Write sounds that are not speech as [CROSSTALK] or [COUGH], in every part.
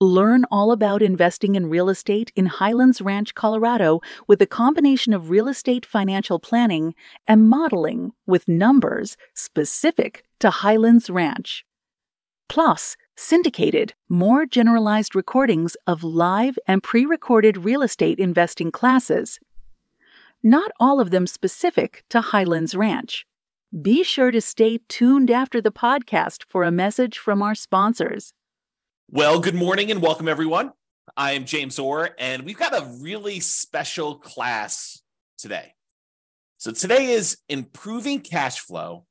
Learn all about investing in real estate in Highlands Ranch, Colorado, with a combination of real estate financial planning and modeling with numbers specific to Highlands Ranch. Plus, syndicated, more generalized recordings of live and pre recorded real estate investing classes. Not all of them specific to Highlands Ranch. Be sure to stay tuned after the podcast for a message from our sponsors. Well, good morning and welcome, everyone. I am James Orr, and we've got a really special class today. So, today is improving cash flow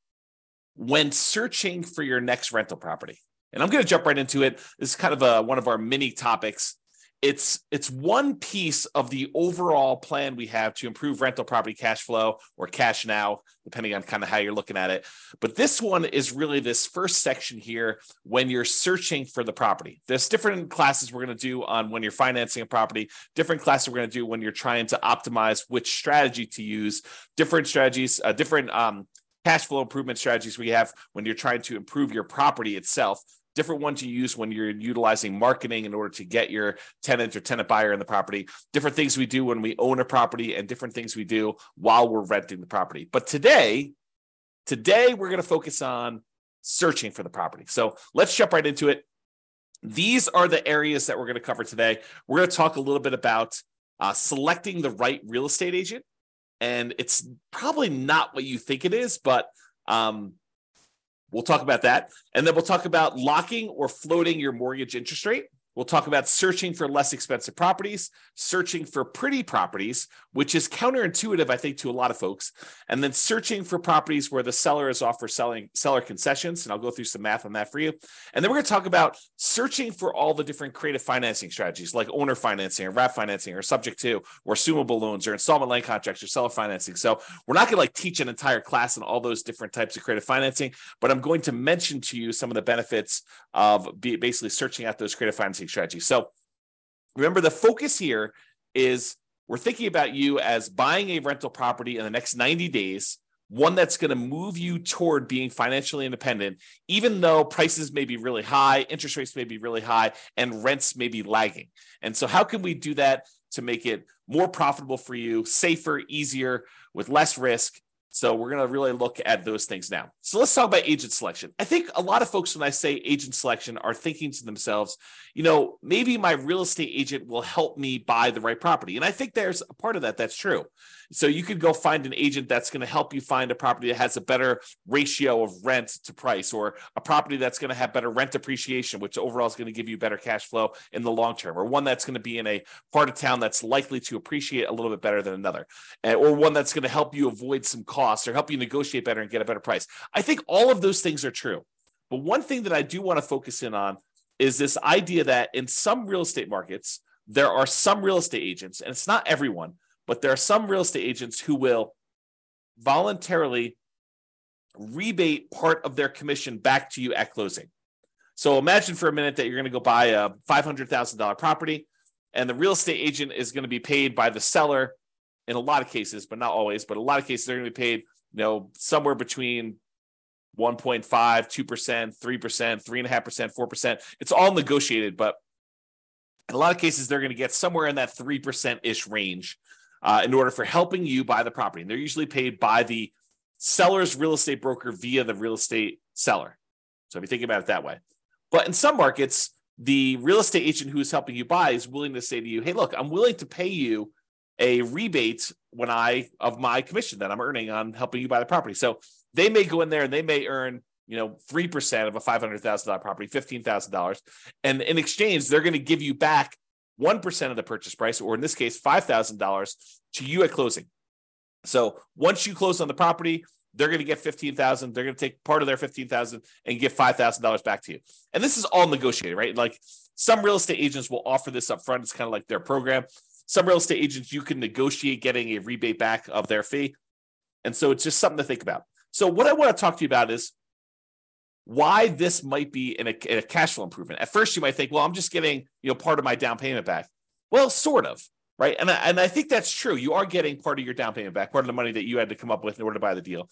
when searching for your next rental property. And I'm going to jump right into it. This is kind of a, one of our mini topics it's it's one piece of the overall plan we have to improve rental property cash flow or cash now depending on kind of how you're looking at it. But this one is really this first section here when you're searching for the property. There's different classes we're going to do on when you're financing a property different classes we're going to do when you're trying to optimize which strategy to use different strategies uh, different um, cash flow improvement strategies we have when you're trying to improve your property itself different ones you use when you're utilizing marketing in order to get your tenant or tenant buyer in the property, different things we do when we own a property, and different things we do while we're renting the property. But today, today we're going to focus on searching for the property. So let's jump right into it. These are the areas that we're going to cover today. We're going to talk a little bit about uh, selecting the right real estate agent. And it's probably not what you think it is, but um, We'll talk about that. And then we'll talk about locking or floating your mortgage interest rate. We'll talk about searching for less expensive properties, searching for pretty properties, which is counterintuitive, I think, to a lot of folks, and then searching for properties where the seller is offer selling seller concessions. And I'll go through some math on that for you. And then we're going to talk about searching for all the different creative financing strategies like owner financing or wrap financing or subject to or assumable loans or installment land contracts or seller financing. So we're not going to like teach an entire class on all those different types of creative financing, but I'm going to mention to you some of the benefits of basically searching out those creative financing strategy. So remember, the focus here is we're thinking about you as buying a rental property in the next 90 days, one that's going to move you toward being financially independent, even though prices may be really high, interest rates may be really high, and rents may be lagging. And so, how can we do that to make it more profitable for you, safer, easier, with less risk? So we're going to really look at those things now. So let's talk about agent selection. I think a lot of folks, when I say agent selection, are thinking to themselves, you know, maybe my real estate agent will help me buy the right property. And I think there's a part of that that's true. So you could go find an agent that's going to help you find a property that has a better ratio of rent to price, or a property that's going to have better rent appreciation, which overall is going to give you better cash flow in the long term, or one that's going to be in a part of town that's likely to appreciate a little bit better than another, eh, or one that's going to help you avoid some costs or help you negotiate better and get a better price. I think all of those things are true. But one thing that I do want to focus in on is this idea that in some real estate markets, there are some real estate agents, and it's not everyone, but there are some real estate agents who will voluntarily rebate part of their commission back to you at closing. So imagine for a minute that you're going to go buy a $500,000 property and the real estate agent is going to be paid by the seller in a lot of cases, but not always, but a lot of cases they're going to be paid, you know, somewhere between 1.5, 2%, 3%, 3.5%, 4%. It's all negotiated, but in a lot of cases, they're going to get somewhere in that 3% ish range uh, in order for helping you buy the property. And they're usually paid by the seller's real estate broker via the real estate seller. So if you think about it that way. But in some markets, the real estate agent who is helping you buy is willing to say to you, hey, look, I'm willing to pay you a rebate when I of my commission that I'm earning on helping you buy the property. So they may go in there and they may earn, you know, 3% of a $500,000 property, $15,000. And in exchange, they're going to give you back 1% of the purchase price, or in this case, $5,000 to you at closing. So once you close on the property, they're going to get 15,000. They're going to take part of their 15,000 and give $5,000 back to you. And this is all negotiated, right? Like some real estate agents will offer this up front. It's kind of like their program. Some real estate agents, you can negotiate getting a rebate back of their fee. And so it's just something to think about. So what I want to talk to you about is why this might be in a, in a cash flow improvement. At first, you might think, well, I'm just getting you know part of my down payment back. Well, sort of, right? And I, and I think that's true. You are getting part of your down payment back, part of the money that you had to come up with in order to buy the deal.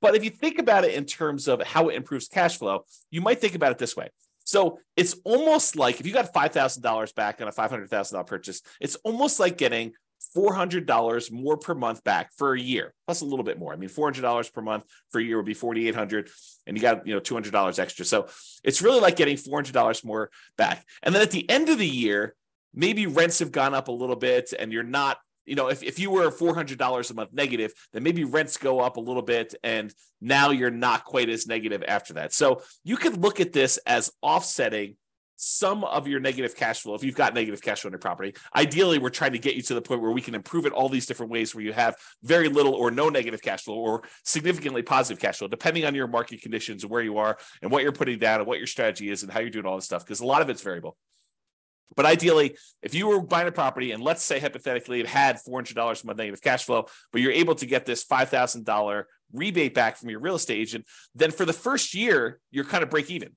But if you think about it in terms of how it improves cash flow, you might think about it this way. So it's almost like if you got $5,000 back on a $500,000 purchase, it's almost like getting $400 more per month back for a year, plus a little bit more. I mean, $400 per month for a year would be 4,800 and you got, you know, $200 extra. So it's really like getting $400 more back. And then at the end of the year, maybe rents have gone up a little bit and you're not you know, if, if you were $400 a month negative, then maybe rents go up a little bit and now you're not quite as negative after that. So you could look at this as offsetting some of your negative cash flow if you've got negative cash flow on your property. Ideally, we're trying to get you to the point where we can improve it all these different ways where you have very little or no negative cash flow or significantly positive cash flow, depending on your market conditions and where you are and what you're putting down and what your strategy is and how you're doing all this stuff, because a lot of it's variable. But ideally, if you were buying a property and let's say hypothetically it had $400 a month negative cash flow, but you're able to get this $5,000 rebate back from your real estate agent, then for the first year, you're kind of break even.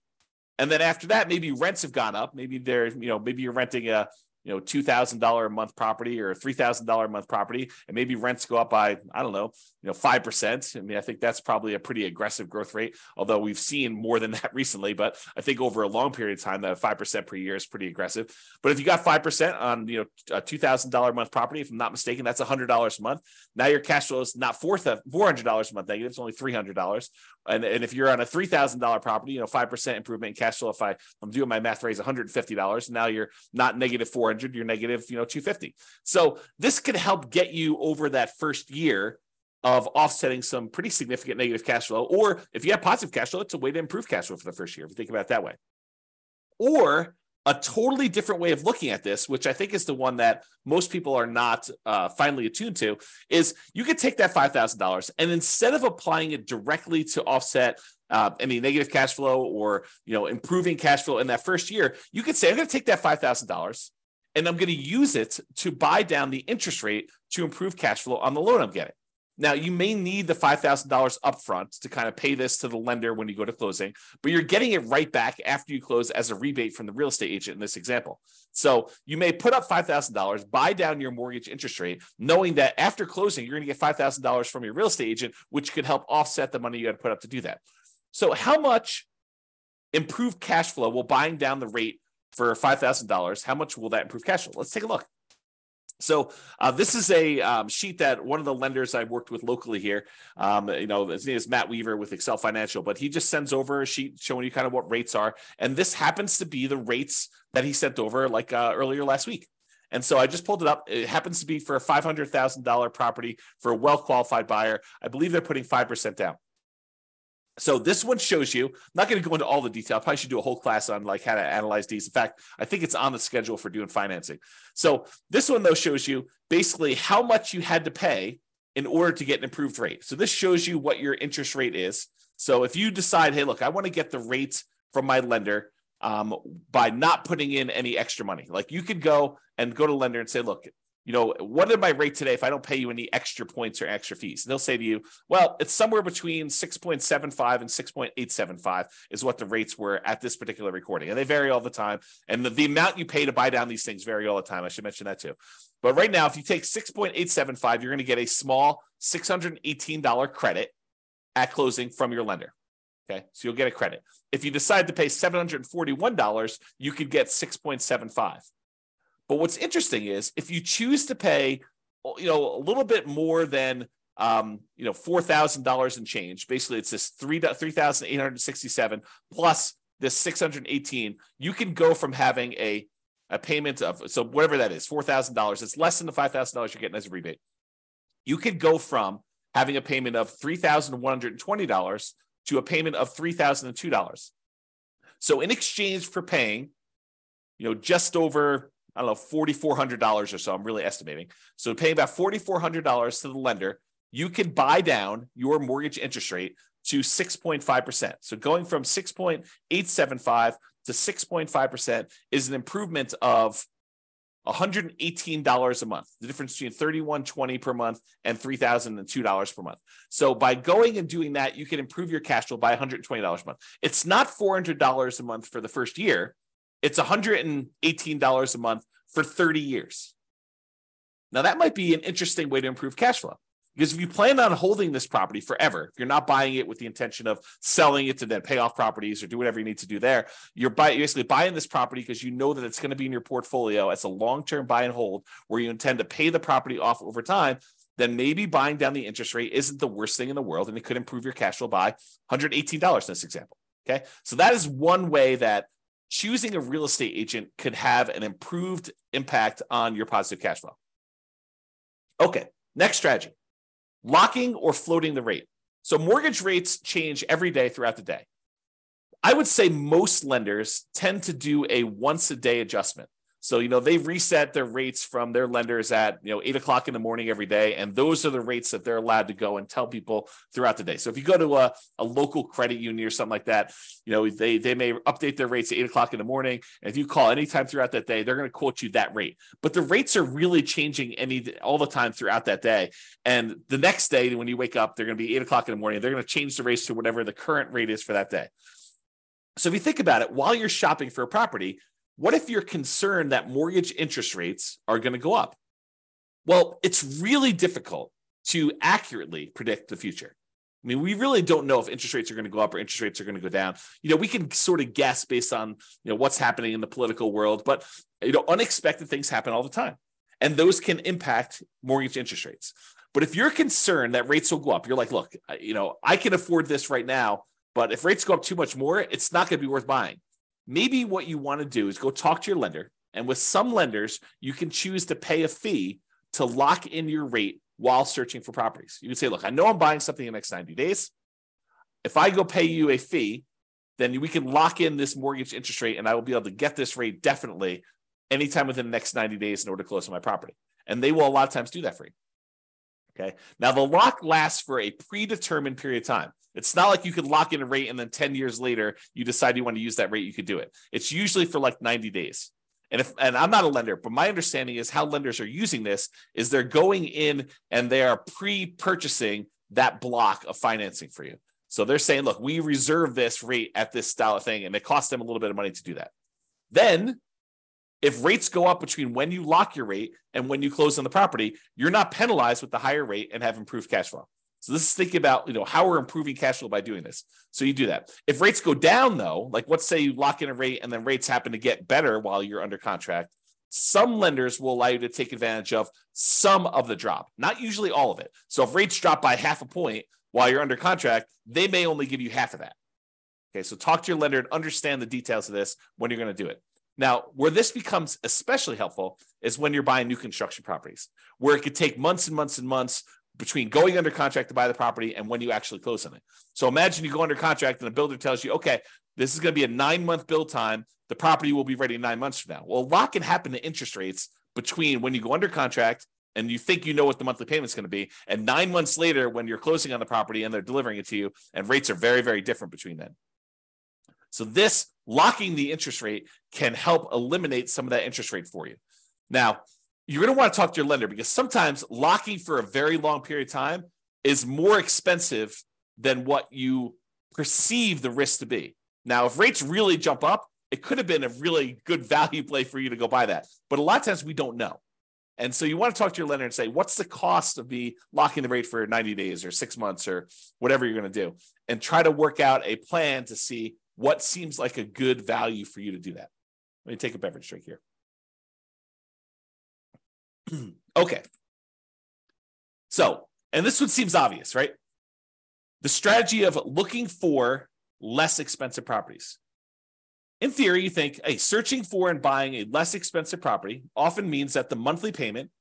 And then after that, maybe rents have gone up. Maybe they're, you know, maybe you're renting a you know two thousand dollar a month property or three thousand dollar a month property, and maybe rents go up by I don't know, you know five percent. I mean, I think that's probably a pretty aggressive growth rate. Although we've seen more than [LAUGHS] that recently, but I think over a long period of time, that five percent per year is pretty aggressive. But if you got five percent on you know a two thousand dollar a month property, if I'm not mistaken, that's hundred dollars a month. Now your cash flow is not four four hundred dollars a month negative; it's only three hundred dollars. And, and if you're on a three thousand dollar property, you know five percent improvement in cash flow. If I I'm doing my math raise one hundred and fifty dollars. Now you're not negative 400, you're negative, you know, 250. So this could help get you over that first year of offsetting some pretty significant negative cash flow. Or if you have positive cash flow, it's a way to improve cash flow for the first year, if you think about it that way. Or a totally different way of looking at this, which I think is the one that most people are not uh, finally attuned to, is you could take that $5,000 and instead of applying it directly to offset uh, any negative cash flow or you know improving cash flow in that first year, you could say, I'm going to take that $5,000 and I'm going to use it to buy down the interest rate to improve cash flow on the loan I'm getting. Now, you may need the $5,000 upfront to kind of pay this to the lender when you go to closing, but you're getting it right back after you close as a rebate from the real estate agent in this example. So you may put up $5,000, buy down your mortgage interest rate, knowing that after closing, you're going to get $5,000 from your real estate agent, which could help offset the money you had to put up to do that. So, how much improved cash flow will buying down the rate for $5,000, how much will that improve cash flow? Let's take a look. So uh, this is a um, sheet that one of the lenders I've worked with locally here, um, you know, his name is Matt Weaver with Excel Financial, but he just sends over a sheet showing you kind of what rates are, and this happens to be the rates that he sent over like uh, earlier last week. And so I just pulled it up. It happens to be for a five hundred thousand dollar property for a well qualified buyer. I believe they're putting five percent down. So this one shows you, I'm not going to go into all the detail. I probably should do a whole class on like how to analyze these. In fact, I think it's on the schedule for doing financing. So this one though shows you basically how much you had to pay in order to get an improved rate. So this shows you what your interest rate is. So if you decide, hey, look, I want to get the rate from my lender um, by not putting in any extra money, like you could go and go to lender and say, look, you know, what is my rate today if I don't pay you any extra points or extra fees? And they'll say to you, well, it's somewhere between 6.75 and 6.875 is what the rates were at this particular recording. And they vary all the time. And the, the amount you pay to buy down these things vary all the time. I should mention that too. But right now, if you take 6.875, you're going to get a small $618 credit at closing from your lender. Okay. So you'll get a credit. If you decide to pay $741, you could get 6.75. But what's interesting is if you choose to pay, you know, a little bit more than um, you know, four thousand dollars in change. Basically, it's this three three thousand eight hundred sixty-seven plus this six hundred eighteen. You can go from having a a payment of so whatever that is, four thousand dollars. It's less than the five thousand dollars you're getting as a rebate. You could go from having a payment of three thousand one hundred twenty dollars to a payment of three thousand and two dollars. So in exchange for paying, you know, just over I don't know, $4,400 or so. I'm really estimating. So paying about $4,400 to the lender, you can buy down your mortgage interest rate to 6.5%. So going from 6.875 to 6.5% is an improvement of $118 a month, the difference between $31.20 per month and $3,002 per month. So by going and doing that, you can improve your cash flow by $120 a month. It's not $400 a month for the first year. It's $118 a month for 30 years. Now that might be an interesting way to improve cash flow. Because if you plan on holding this property forever, if you're not buying it with the intention of selling it to then pay off properties or do whatever you need to do there, you're, buy, you're basically buying this property because you know that it's going to be in your portfolio as a long term buy and hold where you intend to pay the property off over time. Then maybe buying down the interest rate isn't the worst thing in the world, and it could improve your cash flow by $118 in this example. Okay, so that is one way that choosing a real estate agent could have an improved impact on your positive cash flow. Okay, next strategy locking or floating the rate. So mortgage rates change every day throughout the day. I would say most lenders tend to do a once a day adjustment. So, you know, they reset their rates from their lenders at, you know, eight o'clock in the morning every day. And those are the rates that they're allowed to go and tell people throughout the day. So if you go to a, a local credit union or something like that, you know, they, they may update their rates at eight o'clock in the morning. And if you call anytime throughout that day, they're going to quote you that rate. But the rates are really changing any all the time throughout that day. And the next day, when you wake up, they're going to be eight o'clock in the morning. They're going to change the rates to whatever the current rate is for that day. So if you think about it, while you're shopping for a property, what if you're concerned that mortgage interest rates are going to go up? Well, it's really difficult to accurately predict the future. I mean, we really don't know if interest rates are going to go up or interest rates are going to go down. You know, we can sort of guess based on, you know, what's happening in the political world, but you know, unexpected things happen all the time. And those can impact mortgage interest rates. But if you're concerned that rates will go up, you're like, look, you know, I can afford this right now, but if rates go up too much more, it's not going to be worth buying maybe what you want to do is go talk to your lender. And with some lenders, you can choose to pay a fee to lock in your rate while searching for properties. You can say, look, I know I'm buying something in the next 90 days. If I go pay you a fee, then we can lock in this mortgage interest rate and I will be able to get this rate definitely anytime within the next 90 days in order to close on my property. And they will a lot of times do that for you. Okay. Now the lock lasts for a predetermined period of time. It's not like you could lock in a rate and then 10 years later you decide you want to use that rate, you could do it. It's usually for like 90 days. And if and I'm not a lender, but my understanding is how lenders are using this is they're going in and they are pre-purchasing that block of financing for you. So they're saying, look, we reserve this rate at this style of thing, and it costs them a little bit of money to do that. Then if rates go up between when you lock your rate and when you close on the property, you're not penalized with the higher rate and have improved cash flow. So this is thinking about you know how we're improving cash flow by doing this. So you do that. If rates go down though, like let's say you lock in a rate and then rates happen to get better while you're under contract, some lenders will allow you to take advantage of some of the drop, not usually all of it. So if rates drop by half a point while you're under contract, they may only give you half of that. Okay, so talk to your lender and understand the details of this when you're going to do it. Now, where this becomes especially helpful is when you're buying new construction properties, where it could take months and months and months between going under contract to buy the property and when you actually close on it. So imagine you go under contract and the builder tells you, okay, this is going to be a nine month build time. The property will be ready nine months from now. Well, a lot can happen to interest rates between when you go under contract and you think you know what the monthly payment is going to be, and nine months later when you're closing on the property and they're delivering it to you, and rates are very, very different between then. So this locking the interest rate can help eliminate some of that interest rate for you. Now, you're going to want to talk to your lender because sometimes locking for a very long period of time is more expensive than what you perceive the risk to be. Now, if rates really jump up, it could have been a really good value play for you to go buy that. But a lot of times we don't know. And so you want to talk to your lender and say, what's the cost of me locking the rate for 90 days or six months or whatever you're going to do? And try to work out a plan to see what seems like a good value for you to do that. Let me take a beverage drink here. [CLEARS THROAT] okay. So, and this one seems obvious, right? The strategy of looking for less expensive properties. In theory, you think, hey, searching for and buying a less expensive property often means that the monthly payment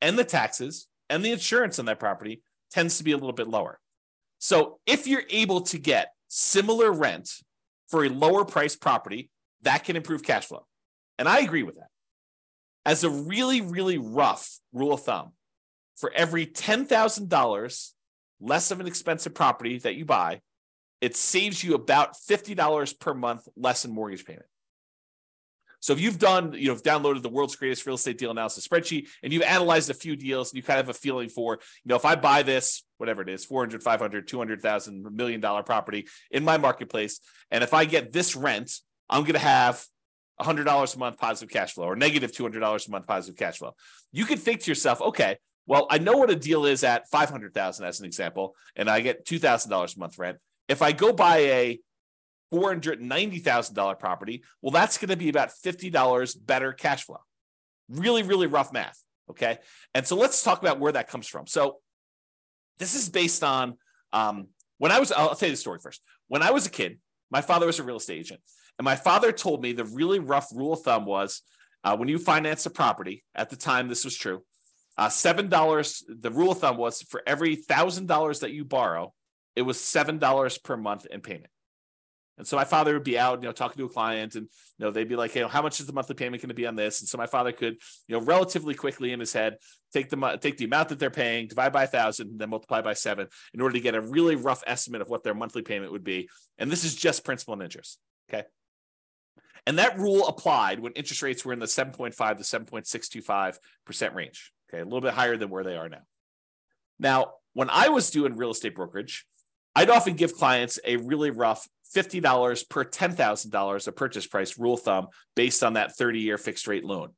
and the taxes and the insurance on that property tends to be a little bit lower. So, if you're able to get similar rent for a lower price property, that can improve cash flow. And I agree with that. As a really, really rough rule of thumb, for every $10,000 less of an expensive property that you buy, it saves you about $50 per month less in mortgage payment. So if you've done, you know, downloaded the world's greatest real estate deal analysis spreadsheet and you've analyzed a few deals and you kind of have a feeling for, you know, if I buy this, whatever it is, 400, 500, 200,000, million dollar property in my marketplace, and if I get this rent, I'm going to have $100 a month positive cash flow or negative $200 a month positive cash flow. You could think to yourself, okay, well, I know what a deal is at 500,000 as an example, and I get $2,000 a month rent. If I go buy a $490,000 property, well, that's going to be about $50 better cash flow. Really, really rough math. Okay. And so let's talk about where that comes from. So this is based on um, when I was, I'll tell you the story first. When I was a kid, my father was a real estate agent. And my father told me the really rough rule of thumb was uh, when you finance a property, at the time this was true, uh, $7, the rule of thumb was for every $1,000 that you borrow, it was $7 per month in payment. And so my father would be out, you know, talking to a client, and you know, they'd be like, "Hey, how much is the monthly payment going to be on this?" And so my father could, you know, relatively quickly in his head take the take the amount that they're paying, divide by a thousand, then multiply by seven, in order to get a really rough estimate of what their monthly payment would be. And this is just principal and interest. Okay. And that rule applied when interest rates were in the 7.5 to 7.625% range. Okay, a little bit higher than where they are now. Now, when I was doing real estate brokerage, I'd often give clients a really rough $50 per $10,000 of purchase price rule thumb based on that 30 year fixed rate loan.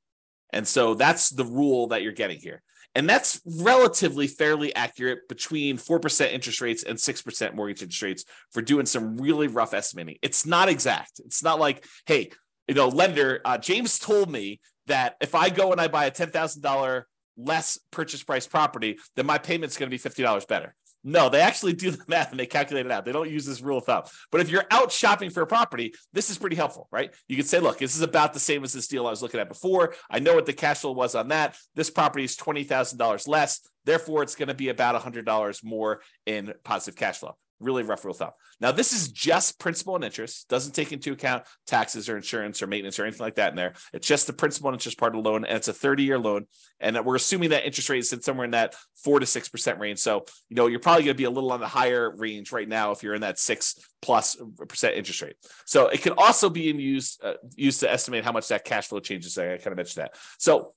And so that's the rule that you're getting here. And that's relatively fairly accurate between 4% interest rates and 6% mortgage interest rates for doing some really rough estimating. It's not exact. It's not like, hey, you know, lender, uh, James told me that if I go and I buy a $10,000 less purchase price property, then my payment's going to be $50 better. No, they actually do [LAUGHS] the math and they calculate it out. They don't use this rule of thumb. But if you're out shopping for a property, this is pretty helpful, right? You can say, look, this is about the same as this deal I was looking at before. I know what the cash flow was on that. This property is $20,000 less. Therefore, it's going to be about $100 more in positive cash flow really rough rule of thumb. Now, this is just principal and interest, doesn't take into account taxes or insurance or maintenance or anything like that in there. It's just the principal and interest part of the loan, and it's a 30 year loan. And we're assuming that interest rate is somewhere in that four to 6% range. So, you know, you're probably going to be a little on the higher range right now if you're in that six plus percent interest rate. So, it can also be used, uh, used to estimate how much that cash flow changes. I kind of mentioned that. So,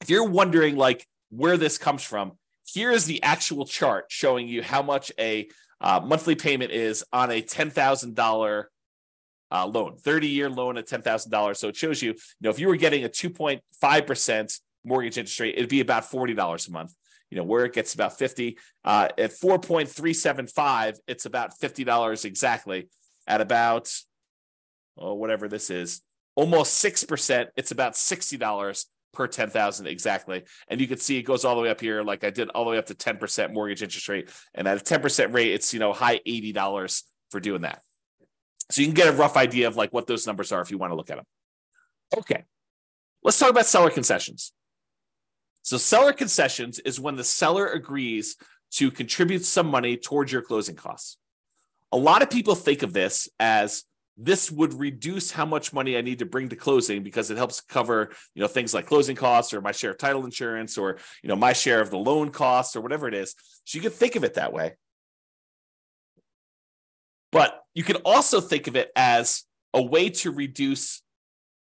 if you're wondering like where this comes from, here is the actual chart showing you how much a uh, monthly payment is on a $10,000 uh, loan, 30 year loan at $10,000. So it shows you, you know, if you were getting a 2.5% mortgage interest rate, it'd be about $40 a month. You know, where it gets about 50 uh, at 4.375, it's about $50 exactly at about, oh, whatever this is, almost 6%. It's about $60 per 10,000 exactly. And you can see it goes all the way up here, like I did all the way up to 10% mortgage interest rate. And at a 10% rate, it's, you know, high $80 for doing that. So you can get a rough idea of like what those numbers are if you want to look at them. Okay. Let's talk about seller concessions. So seller concessions is when the seller agrees to contribute some money towards your closing costs. A lot of people think of this as this would reduce how much money I need to bring to closing because it helps cover, you know, things like closing costs or my share of title insurance or, you know, my share of the loan costs or whatever it is. So you could think of it that way. But you can also think of it as a way to reduce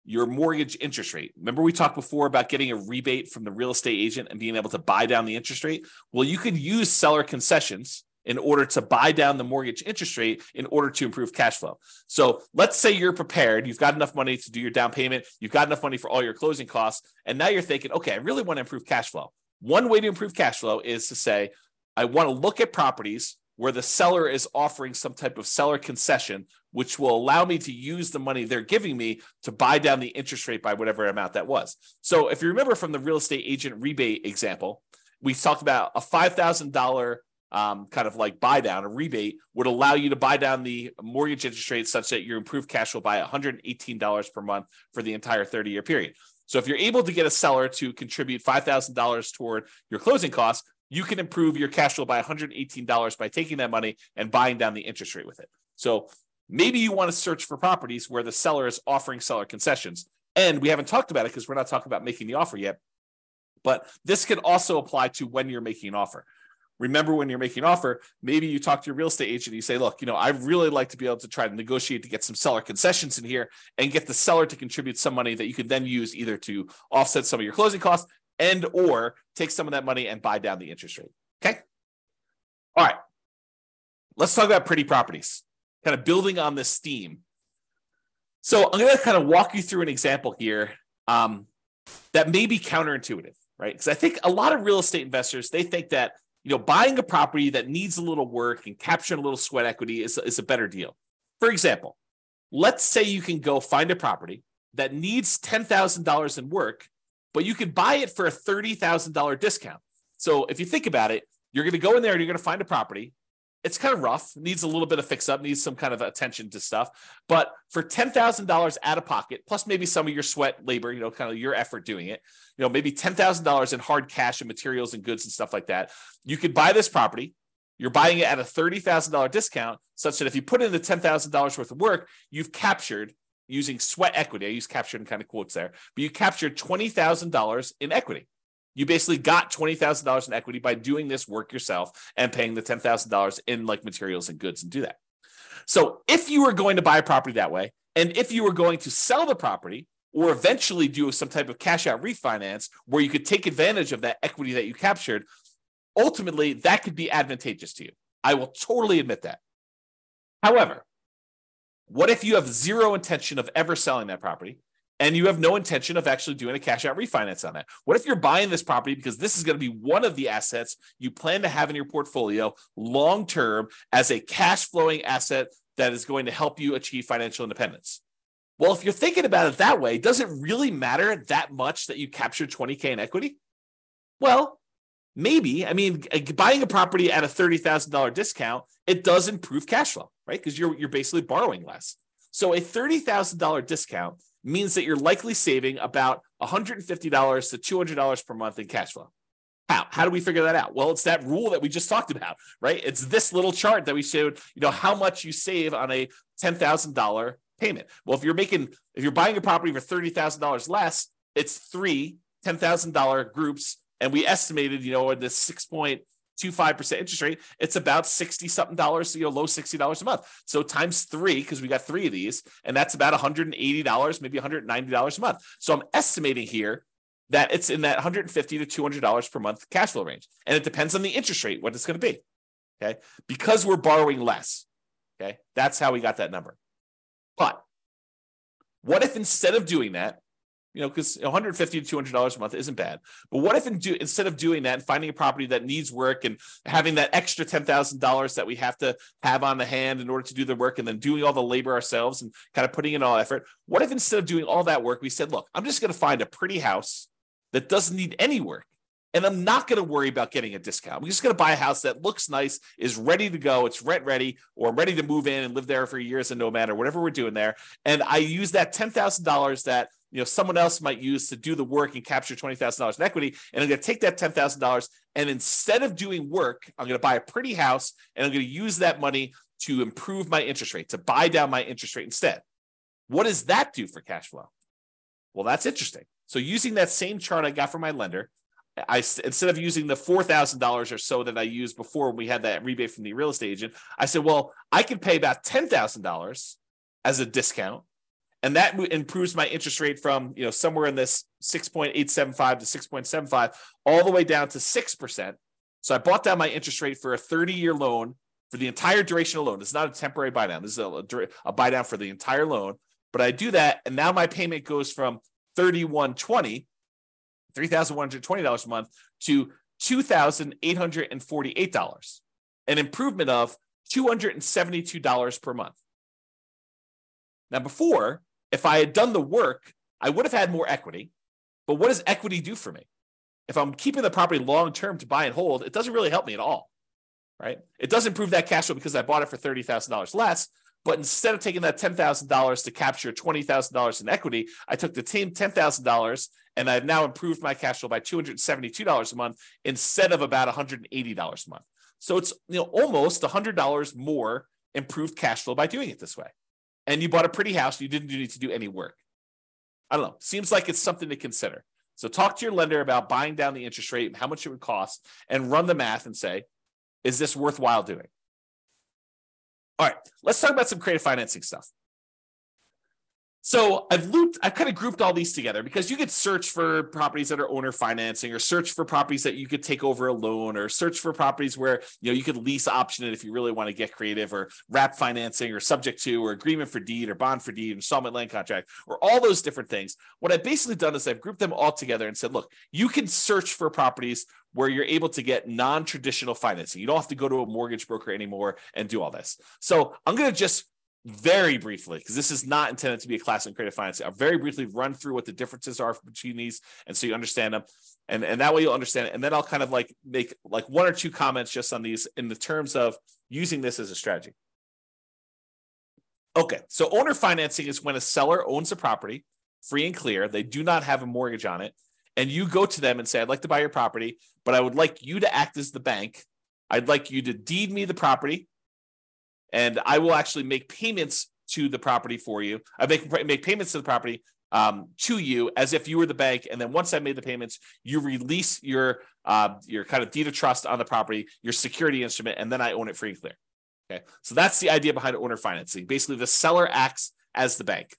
your mortgage interest rate. Remember, we talked before about getting a rebate from the real estate agent and being able to buy down the interest rate? Well, you could use seller concessions in order to buy down the mortgage interest rate in order to improve cash flow. So let's say you're prepared, you've got enough money to do your down payment, you've got enough money for all your closing costs, and now you're thinking, okay, I really want to improve cash flow. One way to improve cash flow is to say, I want to look at properties where the seller is offering some type of seller concession, which will allow me to use the money they're giving me to buy down the interest rate by whatever amount that was. So if you remember from the real estate agent rebate example, we talked about a $5,000 um, kind of like buy down, a rebate would allow you to buy down the mortgage interest rate such that your improved cash will buy $118 per month for the entire 30 year period. So if you're able to get a seller to contribute $5,000 toward your closing costs, you can improve your cash flow by $118 by taking that money and buying down the interest rate with it. So maybe you want to search for properties where the seller is offering seller concessions. And we haven't talked about it because we're not talking about making the offer yet. But this can also apply to when you're making an offer remember when you're making an offer, maybe you talk to your real estate agent and you say, look, you know, I'd really like to be able to try to negotiate to get some seller concessions in here and get the seller to contribute some money that you could then use either to offset some of your closing costs and or take some of that money and buy down the interest rate. Okay. All right. Let's talk about pretty properties, kind of building on this theme. So I'm going to kind of walk you through an example here um, that may be counterintuitive, right? Because I think a lot of real estate investors, they think that you know, buying a property that needs a little work and capturing a little sweat equity is, is a better deal. For example, let's say you can go find a property that needs $10,000 in work, but you can buy it for a $30,000 discount. So if you think about it, you're going to go in there and you're going to find a property it's kind of rough, needs a little bit of fix up, needs some kind of attention to stuff. But for $10,000 out of pocket, plus maybe some of your sweat labor, you know, kind of your effort doing it, you know, maybe $10,000 in hard cash and materials and goods and stuff like that, you could buy this property. You're buying it at a $30,000 discount, such that if you put in the $10,000 worth of work, you've captured using sweat equity. I use captured in kind of quotes there, but you captured $20,000 in equity. You basically got $20,000 in equity by doing this work yourself and paying the $10,000 in like materials and goods and do that. So if you were going to buy a property that way, and if you were going to sell the property or eventually do some type of cash out refinance where you could take advantage of that equity that you captured, ultimately that could be advantageous to you. I will totally admit that. However, what if you have zero intention of ever selling that property? And you have no intention of actually doing a cash out refinance on that. What if you're buying this property because this is going to be one of the assets you plan to have in your portfolio long term as a cash flowing asset that is going to help you achieve financial independence? Well, if you're thinking about it that way, does it really matter that much that you captured 20K in equity? Well, maybe. I mean, buying a property at a $30,000 discount, it does improve cash flow, right? Because you're, you're basically borrowing less. So a $30,000 discount means that you're likely saving about $150 to $200 per month in cash flow. How? How do we figure that out? Well, it's that rule that we just talked about, right? It's this little chart that we showed, you know, how much you save on a $10,000 payment. Well, if you're making, if you're buying a property for $30,000 less, it's three $10,000 groups. And we estimated, you know, this 6.25% interest rate, it's about 60 something dollars, you know, low $60 a month. So times three, because we got three of these, and that's about $180, maybe $190 a month. So I'm estimating here that it's in that 150 to $200 per month cash flow range. And it depends on the interest rate, what it's going to be. Okay. Because we're borrowing less. Okay. That's how we got that number. But what if instead of doing that, you know, because 150 to 200 dollars a month isn't bad. But what if in do, instead of doing that and finding a property that needs work and having that extra ten thousand dollars that we have to have on the hand in order to do the work, and then doing all the labor ourselves and kind of putting in all effort, what if instead of doing all that work, we said, look, I'm just going to find a pretty house that doesn't need any work. And I'm not going to worry about getting a discount. I'm just going to buy a house that looks nice, is ready to go, it's rent ready, or I'm ready to move in and live there for years and no matter whatever we're doing there. And I use that ten thousand dollars that you know someone else might use to do the work and capture twenty thousand dollars in equity, and I'm going to take that ten thousand dollars and instead of doing work, I'm going to buy a pretty house and I'm going to use that money to improve my interest rate, to buy down my interest rate instead. What does that do for cash flow? Well, that's interesting. So using that same chart I got from my lender, I instead of using the four thousand dollars or so that I used before when we had that rebate from the real estate agent, I said, well, I could pay about ten thousand dollars as a discount, and that improves my interest rate from you know somewhere in this six point eight seven five to six point seven five all the way down to six percent. So I bought down my interest rate for a thirty year loan for the entire duration of loan. It's not a temporary buy down. This is a, a buy down for the entire loan. But I do that, and now my payment goes from 3120 $3,120 a month to $2,848, an improvement of $272 per month. Now, before, if I had done the work, I would have had more equity. But what does equity do for me? If I'm keeping the property long term to buy and hold, it doesn't really help me at all, right? It does improve that cash flow because I bought it for $30,000 less, but instead of taking that $10,000 to capture $20,000 in equity, I took the same $10,000 and I've now improved my cash flow by $272 a month instead of about $180 a month. So it's you know almost $100 more improved cash flow by doing it this way. And you bought a pretty house, you didn't need to do any work. I don't know. Seems like it's something to consider. So talk to your lender about buying down the interest rate, and how much it would cost, and run the math and say, Is this worthwhile doing? All right, let's talk about some creative financing stuff. So I've looped, I've kind of grouped all these together because you could search for properties that are owner financing or search for properties that you could take over a loan or search for properties where you know you could lease option it if you really want to get creative or wrap financing or subject to or agreement for deed or bond for deed, installment land contract, or all those different things. What I've basically done is I've grouped them all together and said, look, you can search for properties where you're able to get non-traditional financing. You don't have to go to a mortgage broker anymore and do all this. So I'm going to just very briefly, because this is not intended to be a class in creative finance. I'll very briefly run through what the differences are between these, and so you understand them, and and that way you'll understand it. And then I'll kind of like make like one or two comments just on these in the terms of using this as a strategy. Okay, so owner financing is when a seller owns a property free and clear. They do not have a mortgage on it, and you go to them and say, "I'd like to buy your property, but I would like you to act as the bank. I'd like you to deed me the property." And I will actually make payments to the property for you. I make make payments to the property um, to you as if you were the bank, and then once I made the payments, you release your uh, your kind of deed of trust on the property, your security instrument, and then I own it free and clear. Okay, so that's the idea behind owner financing. Basically, the seller acts as the bank.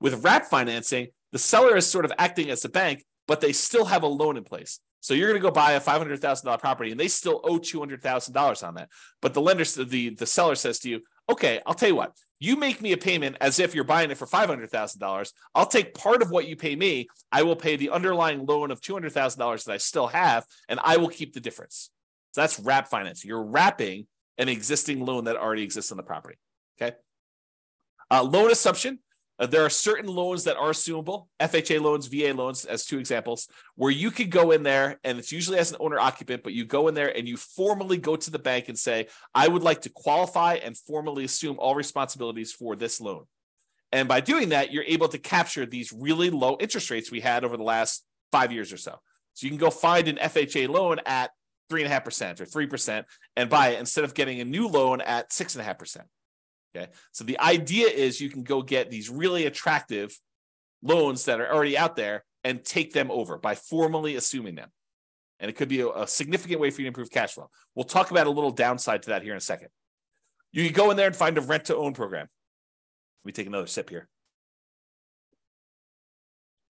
With wrap financing, the seller is sort of acting as the bank, but they still have a loan in place. So you're going to go buy a five hundred thousand dollar property, and they still owe two hundred thousand dollars on that. But the lender, the the seller says to you, "Okay, I'll tell you what. You make me a payment as if you're buying it for five hundred thousand dollars. I'll take part of what you pay me. I will pay the underlying loan of two hundred thousand dollars that I still have, and I will keep the difference. So that's wrap financing. You're wrapping an existing loan that already exists on the property. Okay. Uh, loan assumption uh, there are certain loans that are assumable, FHA loans, VA loans, as two examples, where you could go in there and it's usually as an owner occupant, but you go in there and you formally go to the bank and say, I would like to qualify and formally assume all responsibilities for this loan. And by doing that, you're able to capture these really low interest rates we had over the last five years or so. So you can go find an FHA loan at three and a half percent or three percent and buy it instead of getting a new loan at six and a half percent. Okay. So the idea is you can go get these really attractive loans that are already out there and take them over by formally assuming them. And it could be a, a significant way for you to improve cash flow. We'll talk about a little downside to that here in a second. You can go in there and find a rent to own program. Let me take another sip here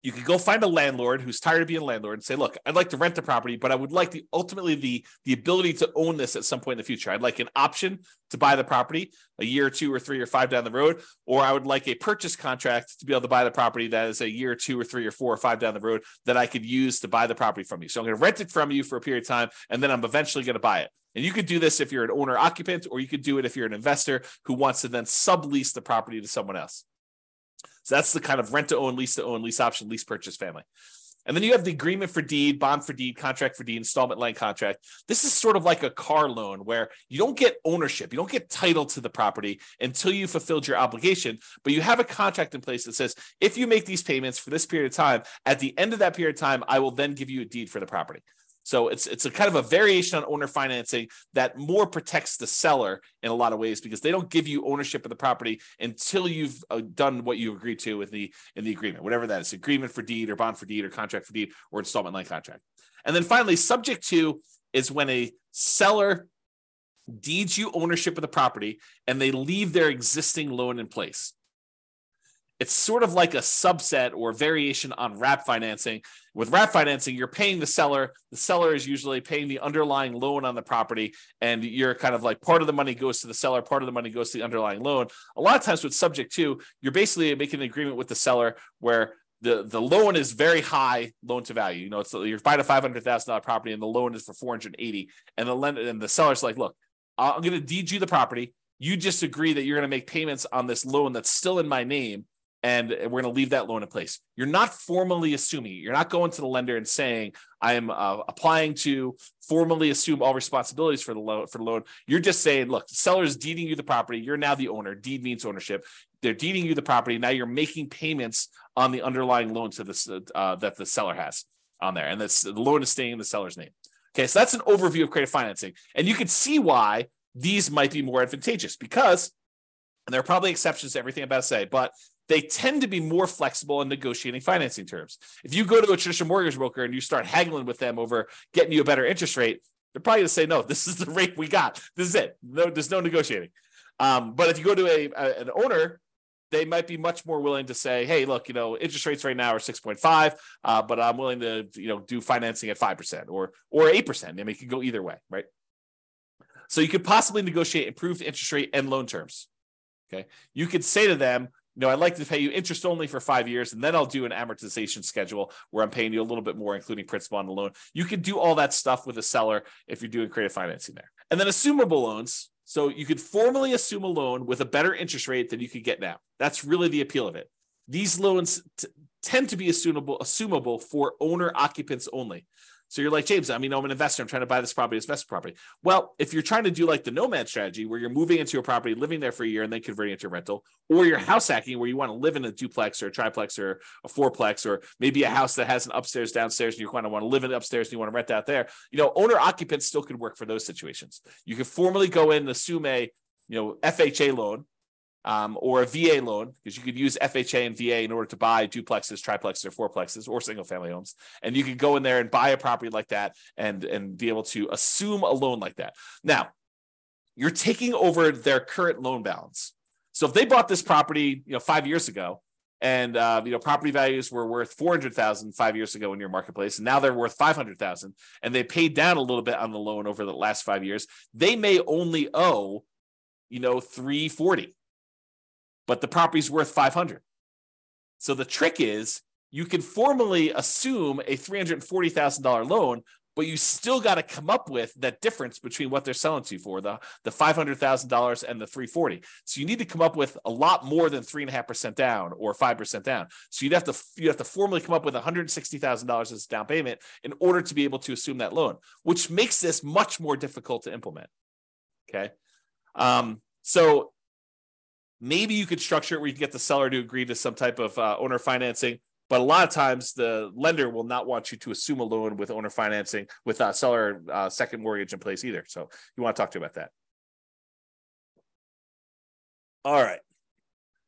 you could go find a landlord who's tired of being a landlord and say, look, I'd like to rent the property, but I would like the ultimately the the ability to own this at some point in the future. I'd like an option to buy the property a year or two or three or five down the road, or I would like a purchase contract to be able to buy the property that is a year or two or three or four or five down the road that I could use to buy the property from you. So I'm going to rent it from you for a period of time, and then I'm eventually going to buy it. And you could do this if you're an owner occupant, or you could do it if you're an investor who wants to then sublease the property to someone else. So that's the kind of rent to own, lease to own, lease option, lease purchase family. And then you have the agreement for deed, bond for deed, contract for deed, installment land contract. This is sort of like a car loan where you don't get ownership, you don't get title to the property until you fulfilled your obligation, but you have a contract in place that says if you make these payments for this period of time, at the end of that period of time, I will then give you a deed for the property. So it's it's a kind of a variation on owner financing that more protects the seller in a lot of ways because they don't give you ownership of the property until you've uh, done what you agreed to with the in the agreement, whatever that is, agreement for deed or bond for deed or contract for deed or installment line contract. And then finally, subject to is when a seller deeds you ownership of the property and they leave their existing loan in place it's sort of like a subset or variation on wrap financing. With wrap financing, you're paying the seller. The seller is usually paying the underlying loan on the property, and you're kind of like part of the money goes to the seller, part of the money goes to the underlying loan. A lot of times with subject to, you're basically making an agreement with the seller where the, the loan is very high loan to value. You know, it's you're buying a five hundred thousand dollar property, and the loan is for four hundred eighty, and the lender and the seller's like, look, I'm going to deed you the property. You just agree that you're going to make payments on this loan that's still in my name and we're going to leave that loan in place. You're not formally assuming. You're not going to the lender and saying I'm uh, applying to formally assume all responsibilities for the loan. For the loan, you're just saying, look, the seller is deeding you the property. You're now the owner. Deed means ownership. They're deeding you the property. Now you're making payments on the underlying loan to the uh, that the seller has on there, and that's the loan is staying in the seller's name. Okay, so that's an overview of creative financing, and you can see why these might be more advantageous because and there are probably exceptions to everything I'm about to say, but they tend to be more flexible in negotiating financing terms. If you go to a traditional mortgage broker and you start haggling with them over getting you a better interest rate, they're probably going to say, no, this is the [LAUGHS] rate we got. This is it. No, there's no negotiating. Um, but if you go to a, a, an owner, they might be much more willing to say, hey, look, you know, interest rates right now are 6.5, uh, but I'm willing to, you know, do financing at 5% or or 8%. I mean, it could go either way, right? So you could possibly negotiate improved interest rate and loan terms. Okay. You could say to them, you know, I'd like to pay you interest only for five years, and then I'll do an amortization schedule where I'm paying you a little bit more, including principal on the loan. You can do all that stuff with a seller if you're doing creative financing there. And then assumable loans. So you could formally assume a loan with a better interest rate than you could get now. That's really the appeal of it. These loans t- tend to be assumable, assumable for owner occupants only. So you're like, James, I mean, I'm an investor. I'm trying to buy this property as investment property. Well, if you're trying to do like the nomad strategy where you're moving into a property, living there for a year and then converting it to rental, or you're house hacking where you want to live in a duplex or a triplex or a fourplex, or maybe a house that has an upstairs, downstairs, and you kind of want to live in upstairs and you want to rent out there, you know, owner occupants still could work for those situations. You could formally go in and assume a, you know, FHA loan um, or a VA loan, because you could use FHA and VA in order to buy duplexes, triplexes, or fourplexes, or single family homes. And you could go in there and buy a property like that and, and be able to assume a loan like that. Now, you're taking over their current loan balance. So if they bought this property, you know, five years ago, and uh, you know property values were worth 400,000 five years ago in your marketplace and now they're worth 500,000 and they paid down a little bit on the loan over the last 5 years they may only owe you know 340 but the property's worth 500. So the trick is you can formally assume a $340,000 loan, but you still got to come up with that difference between what they're selling to you for the, the $500,000 and the 340. So you need to come up with a lot more than three and a half percent down or 5% down. So you'd have to, you have to formally come up with $160,000 as down payment in order to be able to assume that loan, which makes this much more difficult to implement. Okay. Um, so Maybe you could structure it where you get the seller to agree to some type of uh, owner financing, but a lot of times the lender will not want you to assume a loan with owner financing with a seller uh, second mortgage in place either. So you want to talk to you about that. All right.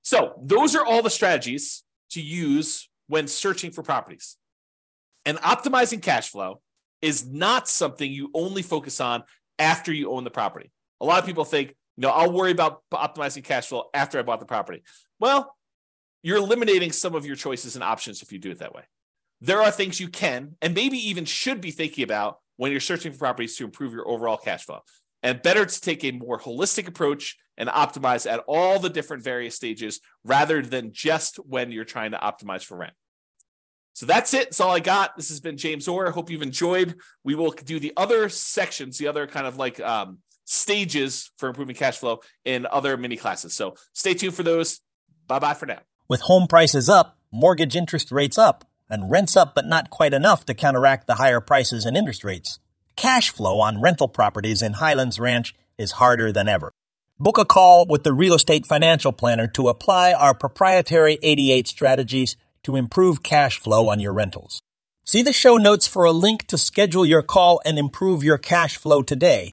So those are all the strategies to use when searching for properties. And optimizing cash flow is not something you only focus on after you own the property. A lot of people think, you know, I'll worry about optimizing cash flow after I bought the property. Well, you're eliminating some of your choices and options if you do it that way. There are things you can and maybe even should be thinking about when you're searching for properties to improve your overall cash flow. And better to take a more holistic approach and optimize at all the different various stages rather than just when you're trying to optimize for rent. So that's it. That's all I got. This has been James Orr. Hope you've enjoyed. We will do the other sections, the other kind of like um, stages for improving cash flow in other mini classes. So stay tuned for those. Bye bye for now. With home prices up, mortgage interest rates up, and rents up but not quite enough to counteract the higher prices and interest rates, cash flow on rental properties in Highlands Ranch is harder than ever. Book a call with the Real Estate Financial Planner to apply our proprietary 88 strategies to improve cash flow on your rentals. See the show notes for a link to schedule your call and improve your cash flow today